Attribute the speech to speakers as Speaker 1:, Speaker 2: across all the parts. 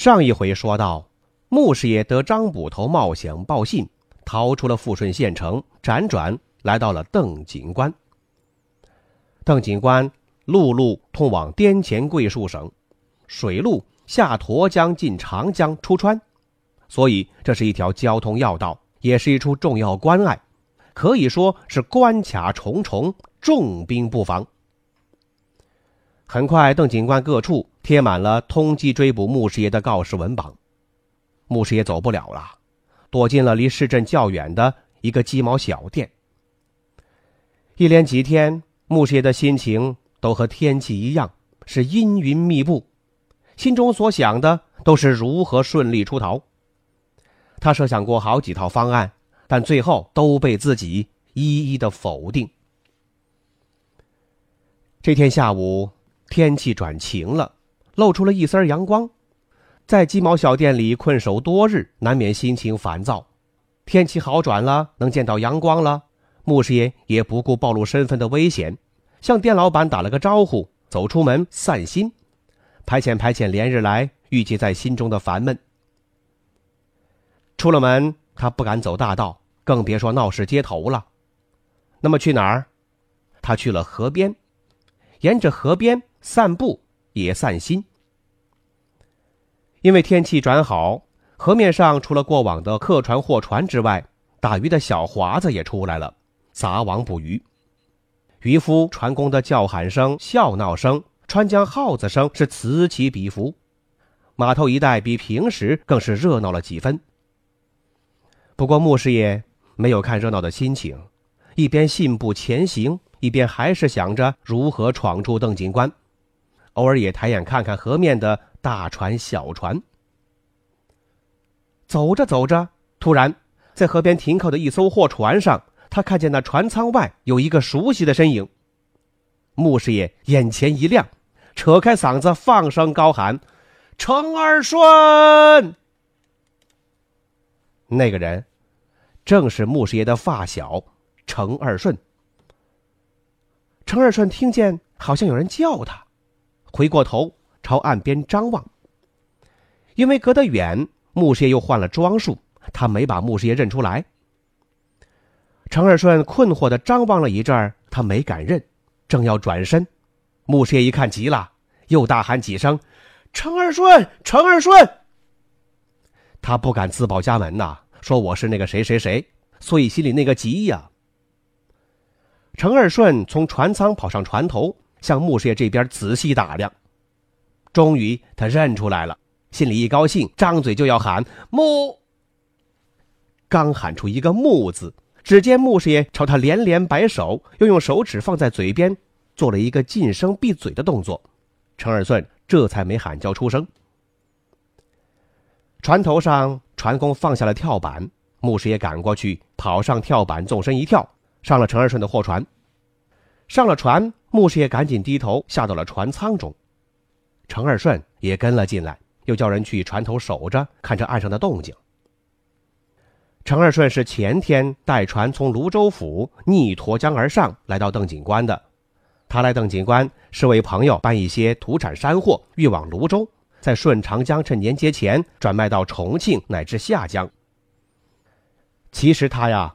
Speaker 1: 上一回说到，穆师爷得张捕头冒险报信，逃出了富顺县城，辗转来到了邓井关。邓井关陆路通往滇黔桂树省，水路下沱江进长江出川，所以这是一条交通要道，也是一处重要关隘，可以说是关卡重重，重兵布防。很快，邓警官各处贴满了通缉追捕穆师爷的告示文榜。穆师爷走不了了，躲进了离市镇较远的一个鸡毛小店。一连几天，穆师爷的心情都和天气一样，是阴云密布，心中所想的都是如何顺利出逃。他设想过好几套方案，但最后都被自己一一的否定。这天下午。天气转晴了，露出了一丝阳光。在鸡毛小店里困守多日，难免心情烦躁。天气好转了，能见到阳光了，穆师爷也不顾暴露身份的危险，向店老板打了个招呼，走出门散心，排遣排遣连日来郁积在心中的烦闷。出了门，他不敢走大道，更别说闹市街头了。那么去哪儿？他去了河边，沿着河边。散步也散心，因为天气转好，河面上除了过往的客船、货船之外，打鱼的小华子也出来了，撒网捕鱼。渔夫、船工的叫喊声、笑闹声、川江号子声是此起彼伏，码头一带比平时更是热闹了几分。不过穆师爷没有看热闹的心情，一边信步前行，一边还是想着如何闯出邓警官。偶尔也抬眼看看河面的大船、小船。走着走着，突然在河边停靠的一艘货船上，他看见那船舱外有一个熟悉的身影。穆师爷眼前一亮，扯开嗓子放声高喊：“程二顺！”那个人正是穆师爷的发小程二顺。程二顺听见好像有人叫他。回过头朝岸边张望，因为隔得远，穆师爷又换了装束，他没把穆师爷认出来。程二顺困惑的张望了一阵儿，他没敢认，正要转身，穆师爷一看急了，又大喊几声：“程二顺，程二顺！”他不敢自报家门呐，说我是那个谁谁谁，所以心里那个急呀。程二顺从船舱跑上船头。向穆师爷这边仔细打量，终于他认出来了，心里一高兴，张嘴就要喊“穆”。刚喊出一个“穆”字，只见穆师爷朝他连连摆手，又用手指放在嘴边，做了一个噤声闭嘴的动作。程二顺这才没喊叫出声。船头上，船工放下了跳板，穆师爷赶过去，跑上跳板，纵身一跳，上了程二顺的货船。上了船，穆师爷赶紧低头下到了船舱中，程二顺也跟了进来，又叫人去船头守着，看着岸上的动静。程二顺是前天带船从泸州府逆沱江而上，来到邓井关的。他来邓井关是为朋友搬一些土产山货运往泸州，在顺长江趁年节前转卖到重庆乃至下江。其实他呀，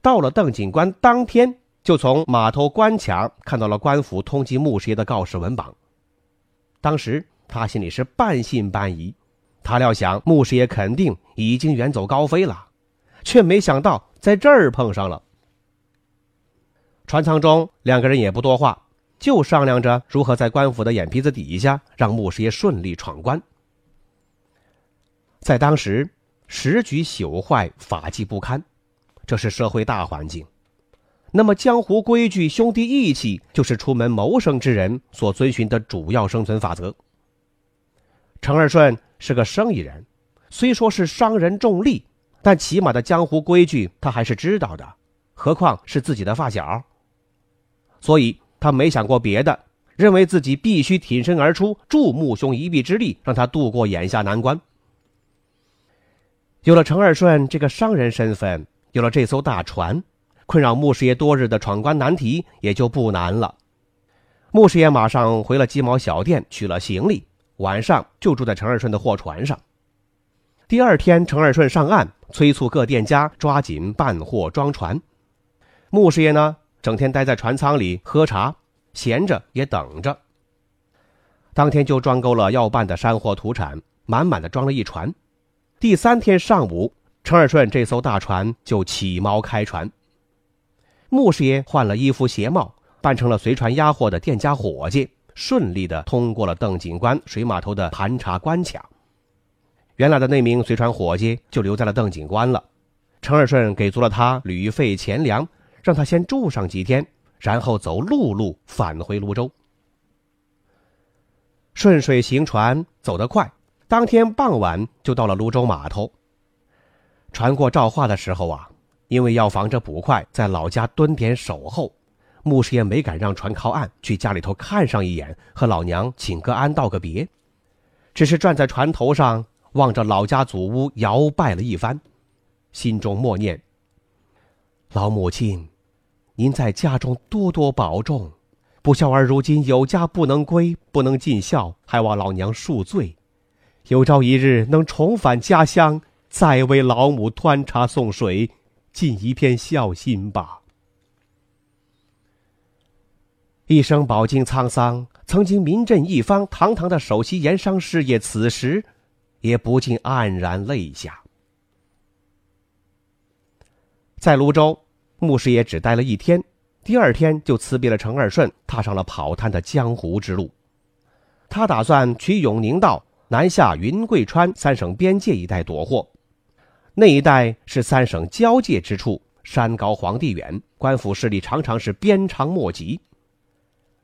Speaker 1: 到了邓井关当天。就从码头关卡看到了官府通缉穆师爷的告示文榜，当时他心里是半信半疑，他料想穆师爷肯定已经远走高飞了，却没想到在这儿碰上了。船舱中两个人也不多话，就商量着如何在官府的眼皮子底下让穆师爷顺利闯关。在当时，时局朽坏，法纪不堪，这是社会大环境。那么，江湖规矩、兄弟义气，就是出门谋生之人所遵循的主要生存法则。程二顺是个生意人，虽说是商人重利，但起码的江湖规矩他还是知道的，何况是自己的发小。所以他没想过别的，认为自己必须挺身而出，助穆兄一臂之力，让他渡过眼下难关。有了程二顺这个商人身份，有了这艘大船，困扰穆师爷多日的闯关难题也就不难了。穆师爷马上回了鸡毛小店，取了行李。晚上就住在程二顺的货船上。第二天，程二顺上岸，催促各店家抓紧办货装船。穆师爷呢，整天待在船舱里喝茶，闲着也等着。当天就装够了要办的山货土产，满满的装了一船。第三天上午，程二顺这艘大船就起锚开船。穆师爷换了衣服鞋帽，扮成了随船押货的店家伙计。顺利的通过了邓警官水码头的盘查关卡。原来的那名随船伙计就留在了邓警官了。程二顺给足了他旅费钱粮，让他先住上几天，然后走陆路返回泸州。顺水行船走得快，当天傍晚就到了泸州码头。船过赵化的时候啊，因为要防着捕快在老家蹲点守候。穆师爷没敢让船靠岸，去家里头看上一眼，和老娘请个安，道个别，只是站在船头上，望着老家祖屋摇拜了一番，心中默念：“老母亲，您在家中多多保重，不孝儿如今有家不能归，不能尽孝，还望老娘恕罪。有朝一日能重返家乡，再为老母端茶送水，尽一片孝心吧。”一生饱经沧桑，曾经名震一方，堂堂的首席盐商事业，此时也不禁黯然泪下。在泸州，穆师爷只待了一天，第二天就辞别了程二顺，踏上了跑滩的江湖之路。他打算取永宁道南下云贵川三省边界一带躲货，那一带是三省交界之处，山高皇帝远，官府势力常常是鞭长莫及。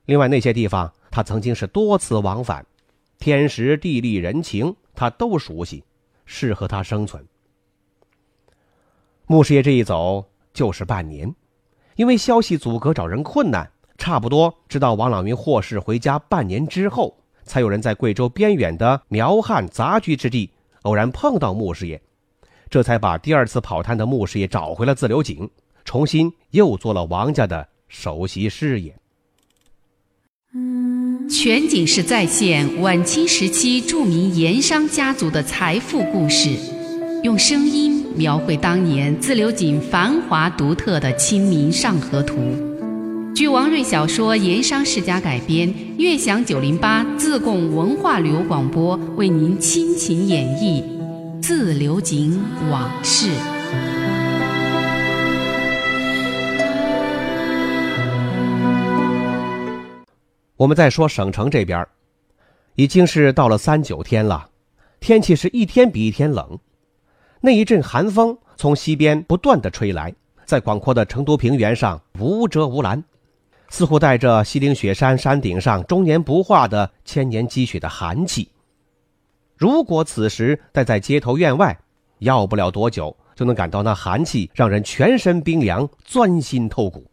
Speaker 1: 另外那些地方，他曾经是多次往返，天时地利人情他都熟悉，适合他生存。穆师爷这一走就是半年，因为消息阻隔找人困难，差不多直到王朗云获释回家半年之后，才有人在贵州边远的苗汉杂居之地偶然碰到穆师爷，这才把第二次跑滩的牧师也找回了自流井，重新又做了王家的首席师爷。
Speaker 2: 全景式再现晚清时期著名盐商家族的财富故事，用声音描绘当年自流井繁华独特的《清明上河图》。据王瑞小说《盐商世家》改编，悦享九零八自贡文化旅游广播为您倾情演绎《自流井往事》。
Speaker 1: 我们再说省城这边，已经是到了三九天了，天气是一天比一天冷。那一阵寒风从西边不断的吹来，在广阔的成都平原上无遮无拦，似乎带着西岭雪山山顶上终年不化的千年积雪的寒气。如果此时待在街头院外，要不了多久就能感到那寒气让人全身冰凉，钻心透骨。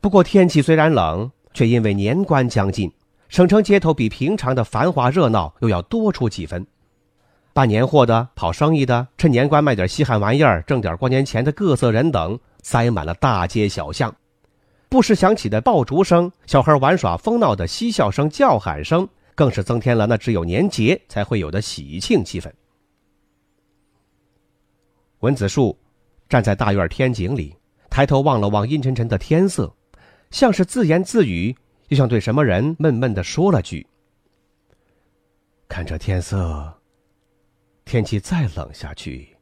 Speaker 1: 不过天气虽然冷，却因为年关将近，省城街头比平常的繁华热闹又要多出几分。办年货的、跑生意的，趁年关卖点稀罕玩意儿，挣点过年钱的各色人等，塞满了大街小巷。不时响起的爆竹声、小孩玩耍疯闹的嬉笑声、叫喊声，更是增添了那只有年节才会有的喜庆气氛。文子树站在大院天井里，抬头望了望阴沉沉的天色。像是自言自语，又像对什么人闷闷的说了句：“看这天色，天气再冷下去，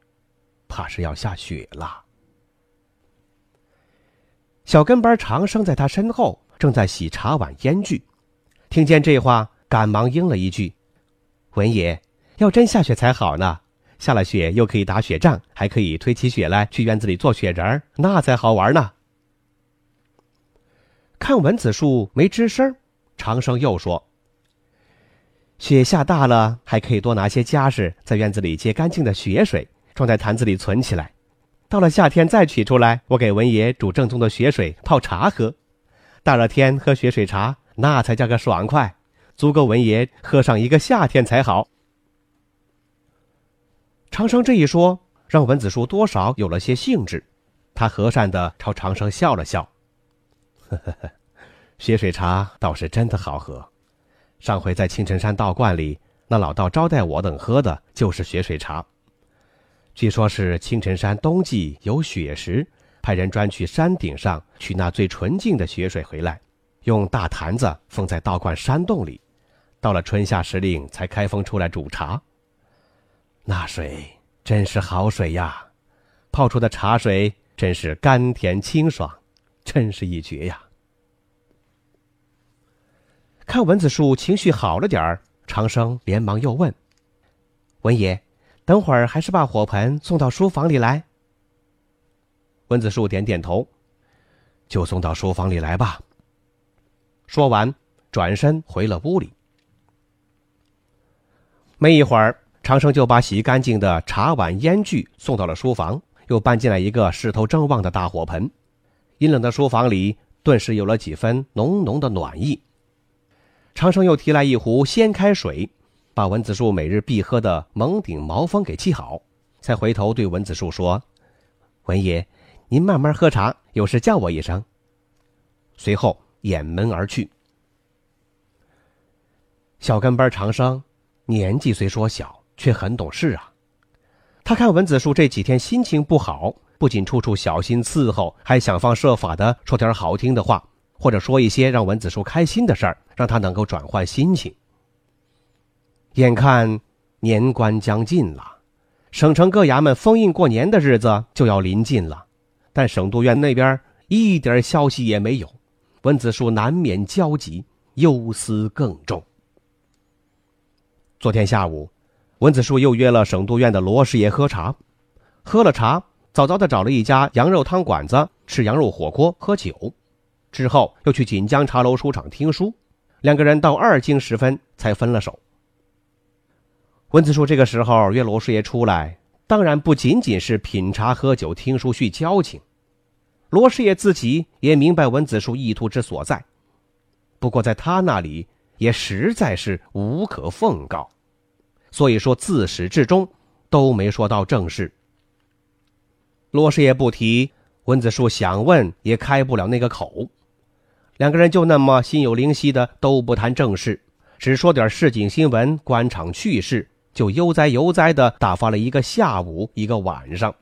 Speaker 1: 怕是要下雪了。”小跟班长生在他身后，正在洗茶碗烟具，听见这话，赶忙应了一句：“文爷，要真下雪才好呢！下了雪又可以打雪仗，还可以推起雪来去院子里做雪人那才好玩呢。”看文子树没吱声，长生又说：“雪下大了，还可以多拿些家事，在院子里接干净的雪水，装在坛子里存起来。到了夏天再取出来，我给文爷煮正宗的雪水泡茶喝。大热天喝雪水茶，那才叫个爽快，足够文爷喝上一个夏天才好。长生这一说，让文子树多少有了些兴致，他和善的朝长生笑了笑：“呵呵呵，雪水茶倒是真的好喝。”上回在青城山道观里，那老道招待我等喝的就是雪水茶。据说是青城山冬季有雪时，派人专去山顶上取那最纯净的雪水回来，用大坛子封在道观山洞里，到了春夏时令才开封出来煮茶。那水真是好水呀，泡出的茶水真是甘甜清爽，真是一绝呀。看文子树情绪好了点儿，长生连忙又问：“文爷，等会儿还是把火盆送到书房里来？”文子树点点头：“就送到书房里来吧。”说完，转身回了屋里。没一会儿，长生就把洗干净的茶碗烟具送到了书房，又搬进来一个势头正旺的大火盆。阴冷的书房里顿时有了几分浓浓的暖意。长生又提来一壶鲜开水，把文子树每日必喝的蒙顶毛峰给沏好，才回头对文子树说：“文爷，您慢慢喝茶，有事叫我一声。”随后掩门而去。小跟班长生年纪虽说小，却很懂事啊。他看文子树这几天心情不好，不仅处处小心伺候，还想方设法的说点好听的话。或者说一些让文子树开心的事儿，让他能够转换心情。眼看年关将近了，省城各衙门封印过年的日子就要临近了，但省督院那边一点消息也没有，文子树难免焦急，忧思更重。昨天下午，文子树又约了省督院的罗师爷喝茶，喝了茶，早早的找了一家羊肉汤馆子吃羊肉火锅喝酒。之后又去锦江茶楼书场听书，两个人到二更时分才分了手。文子树这个时候约罗师爷出来，当然不仅仅是品茶、喝酒、听书叙交情。罗师爷自己也明白文子树意图之所在，不过在他那里也实在是无可奉告，所以说自始至终都没说到正事。罗师爷不提，文子树想问也开不了那个口。两个人就那么心有灵犀的都不谈正事，只说点市井新闻、官场趣事，就悠哉悠哉的打发了一个下午、一个晚上。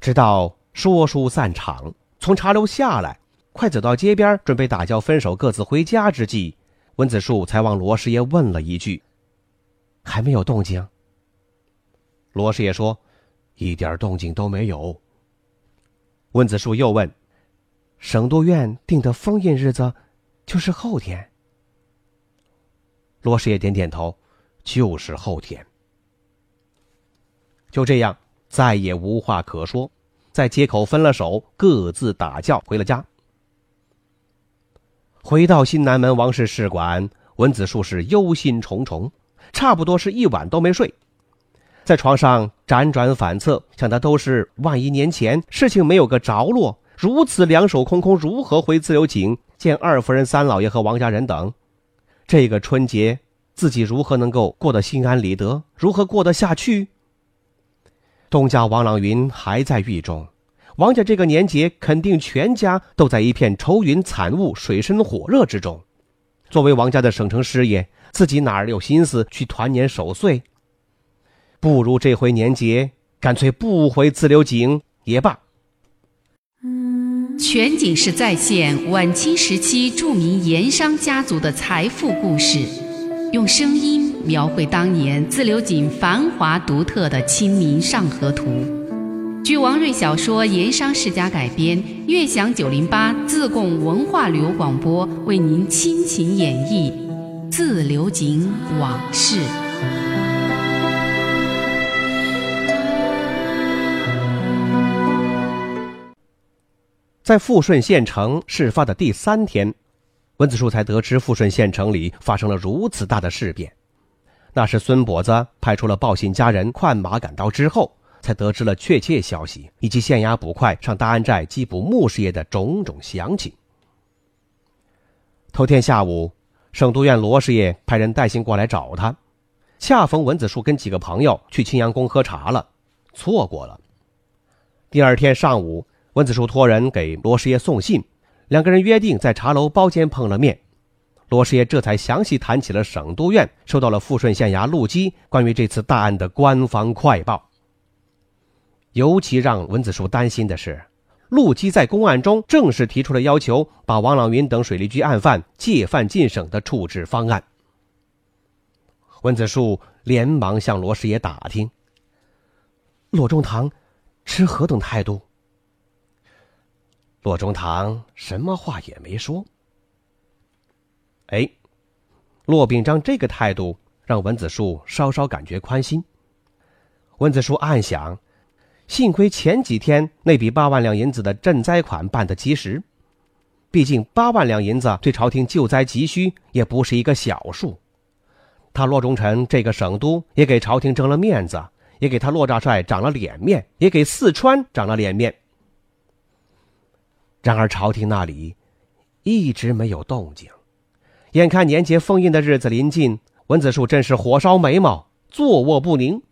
Speaker 1: 直到说书散场，从茶楼下来，快走到街边准备打交分手、各自回家之际，温子树才望罗师爷问了一句：“还没有动静？”罗师爷说：“一点动静都没有。”温子树又问。省督院定的封印日子，就是后天。罗师爷点点头，就是后天。就这样，再也无话可说，在街口分了手，各自打轿回了家。回到新南门王氏试馆，文子树是忧心忡忡，差不多是一晚都没睡，在床上辗转反侧，想的都是万一年前事情没有个着落。如此两手空空，如何回自由井见二夫人、三老爷和王家人等？这个春节自己如何能够过得心安理得？如何过得下去？东家王朗云还在狱中，王家这个年节肯定全家都在一片愁云惨雾、水深火热之中。作为王家的省城师爷，自己哪有心思去团年守岁？不如这回年节干脆不回自流井也罢。
Speaker 2: 全景式再现晚清时期著名盐商家族的财富故事，用声音描绘当年自流井繁华独特的《清明上河图》。据王瑞小说《盐商世家》改编，悦享九零八自贡文化旅游广播为您倾情演绎《自流井往事》。
Speaker 1: 在富顺县城事发的第三天，文子树才得知富顺县城里发生了如此大的事变。那是孙跛子派出了报信家人快马赶到之后，才得知了确切消息，以及县衙捕快上大安寨缉捕穆师爷的种种详情。头天下午，省督院罗师爷派人带信过来找他，恰逢文子树跟几个朋友去青阳宫喝茶了，错过了。第二天上午，文子树托人给罗师爷送信，两个人约定在茶楼包间碰了面。罗师爷这才详细谈起了省督院收到了富顺县衙陆基关于这次大案的官方快报。尤其让文子树担心的是。陆基在公案中正式提出了要求，把王朗云等水利局案犯借犯进省的处置方案。文子树连忙向罗师爷打听：“骆中堂持何等态度？”骆中堂什么话也没说。哎，骆秉章这个态度让文子树稍稍感觉宽心。文子树暗想。幸亏前几天那笔八万两银子的赈灾款办得及时，毕竟八万两银子对朝廷救灾急需也不是一个小数。他骆中臣这个省督也给朝廷争了面子，也给他骆大帅长了脸面，也给四川长了脸面。然而朝廷那里一直没有动静，眼看年节封印的日子临近，文子树真是火烧眉毛，坐卧不宁。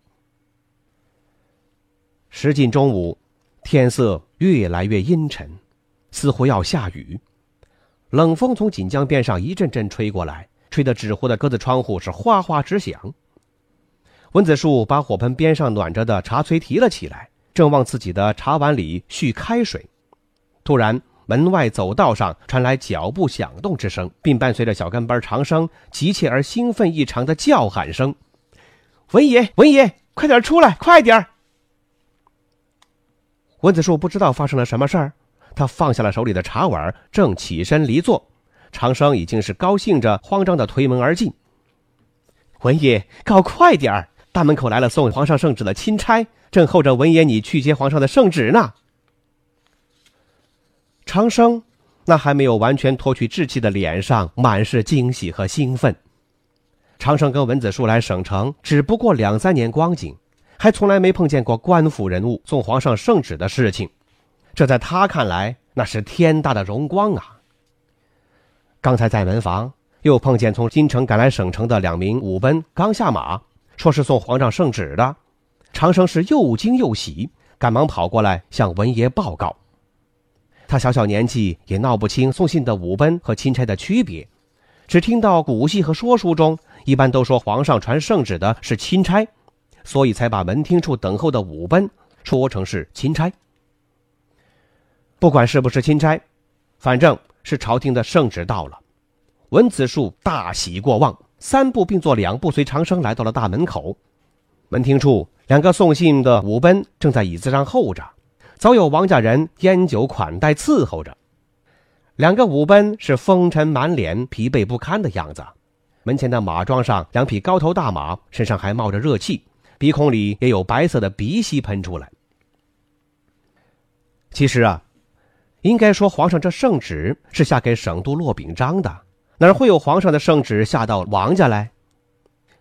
Speaker 1: 时近中午，天色越来越阴沉，似乎要下雨。冷风从锦江边上一阵阵吹过来，吹得纸糊的鸽子窗户是哗哗直响。文子树把火盆边上暖着的茶炊提了起来，正往自己的茶碗里续开水，突然门外走道上传来脚步响动之声，并伴随着小跟班长生急切而兴奋异常的叫喊声：“文爷，文爷，快点出来，快点儿！”文子树不知道发生了什么事儿，他放下了手里的茶碗，正起身离座，长生已经是高兴着、慌张的推门而进。文爷，搞快点儿！大门口来了送皇上圣旨的钦差，正候着文爷你去接皇上的圣旨呢。长生那还没有完全脱去稚气的脸上满是惊喜和兴奋。长生跟文子树来省城只不过两三年光景。还从来没碰见过官府人物送皇上圣旨的事情，这在他看来那是天大的荣光啊！刚才在门房又碰见从京城赶来省城的两名武奔，刚下马，说是送皇上圣旨的。长生是又惊又喜，赶忙跑过来向文爷报告。他小小年纪也闹不清送信的武奔和钦差的区别，只听到古戏和说书中一般都说皇上传圣旨的是钦差。所以才把门厅处等候的武奔说成是钦差。不管是不是钦差，反正是朝廷的圣旨到了。文子树大喜过望，三步并作两步，随长生来到了大门口。门厅处，两个送信的武奔正在椅子上候着，早有王家人烟酒款待伺候着。两个武奔是风尘满脸、疲惫不堪的样子。门前的马桩上，两匹高头大马身上还冒着热气。鼻孔里也有白色的鼻息喷出来。其实啊，应该说皇上这圣旨是下给省督骆秉章的，哪会有皇上的圣旨下到王家来？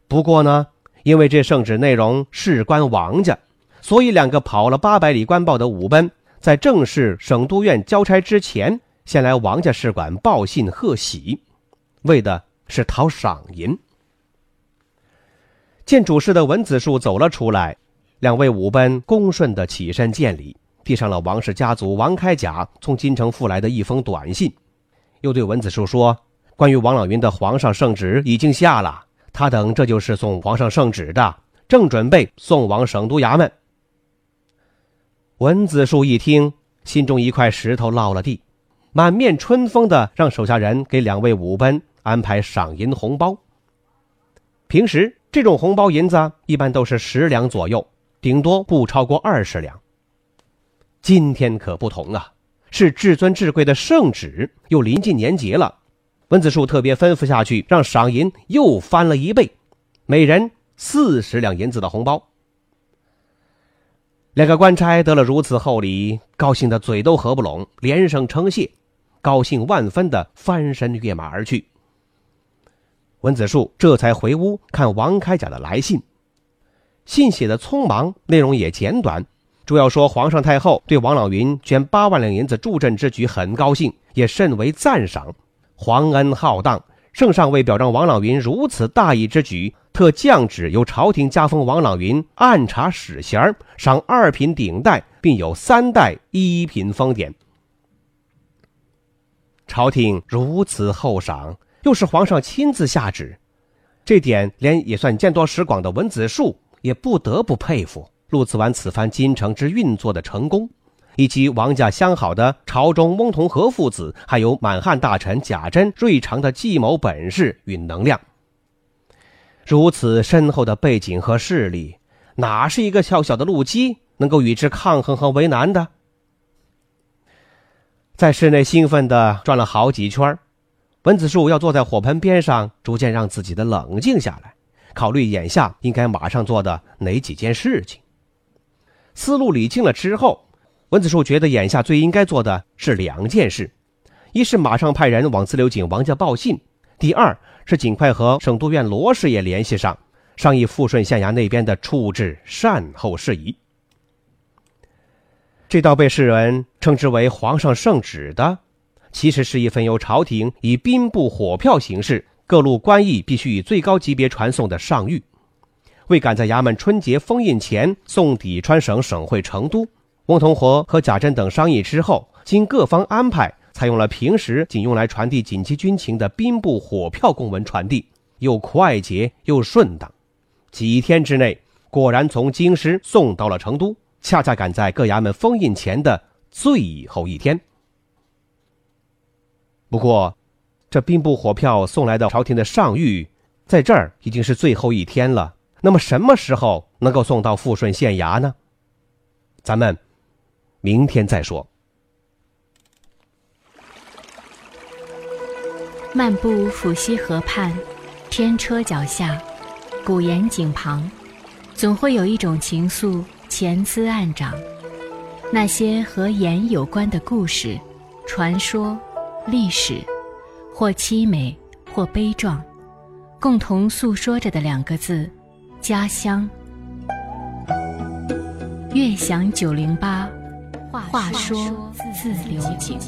Speaker 1: 不过呢，因为这圣旨内容事关王家，所以两个跑了八百里官报的武奔，在正式省督院交差之前，先来王家使馆报信贺喜，为的是讨赏银。见主事的文子树走了出来，两位武奔恭顺的起身见礼，递上了王氏家族王开甲从京城复来的一封短信，又对文子树说：“关于王朗云的皇上圣旨已经下了，他等这就是送皇上圣旨的，正准备送往省督衙门。”文子树一听，心中一块石头落了地，满面春风的让手下人给两位武奔安排赏银红包。平时。这种红包银子一般都是十两左右，顶多不超过二十两。今天可不同啊，是至尊至贵的圣旨，又临近年节了。文子树特别吩咐下去，让赏银又翻了一倍，每人四十两银子的红包。两个官差得了如此厚礼，高兴的嘴都合不拢，连声称谢，高兴万分的翻身跃马而去。文子树这才回屋看王开甲的来信，信写的匆忙，内容也简短，主要说皇上太后对王朗云捐八万两银子助阵之举很高兴，也甚为赞赏，皇恩浩荡。圣上为表彰王朗云如此大义之举，特降旨由朝廷加封王朗云按察使衔，赏二品顶戴，并有三代一品封典。朝廷如此厚赏，又是皇上亲自下旨，这点连也算见多识广的文子树也不得不佩服陆子完此番京城之运作的成功。以及王家相好的朝中翁同龢父子，还有满汉大臣贾珍瑞长的计谋本事与能量。如此深厚的背景和势力，哪是一个小小的陆基能够与之抗衡和为难的？在室内兴奋地转了好几圈，文子树要坐在火盆边上，逐渐让自己的冷静下来，考虑眼下应该马上做的哪几件事情。思路理清了之后。文子树觉得眼下最应该做的是两件事：一是马上派人往自流井王家报信；第二是尽快和省督院罗师爷联系上，商议富顺县衙那边的处置善后事宜。这道被世人称之为“皇上圣旨”的，其实是一份由朝廷以兵部火票形式，各路官役必须以最高级别传送的上谕，为赶在衙门春节封印前送抵川省省会成都。翁同龢和贾珍等商议之后，经各方安排，采用了平时仅用来传递紧急军情的兵部火票公文传递，又快捷又顺当。几天之内，果然从京师送到了成都，恰恰赶在各衙门封印前的最后一天。不过，这兵部火票送来的朝廷的上谕，在这儿已经是最后一天了。那么，什么时候能够送到富顺县衙呢？咱们。明天再说。
Speaker 3: 漫步抚溪河畔，天车脚下，古岩井旁，总会有一种情愫潜滋暗长。那些和盐有关的故事、传说、历史，或凄美，或悲壮，共同诉说着的两个字：家乡。悦享九零八。话说自流井。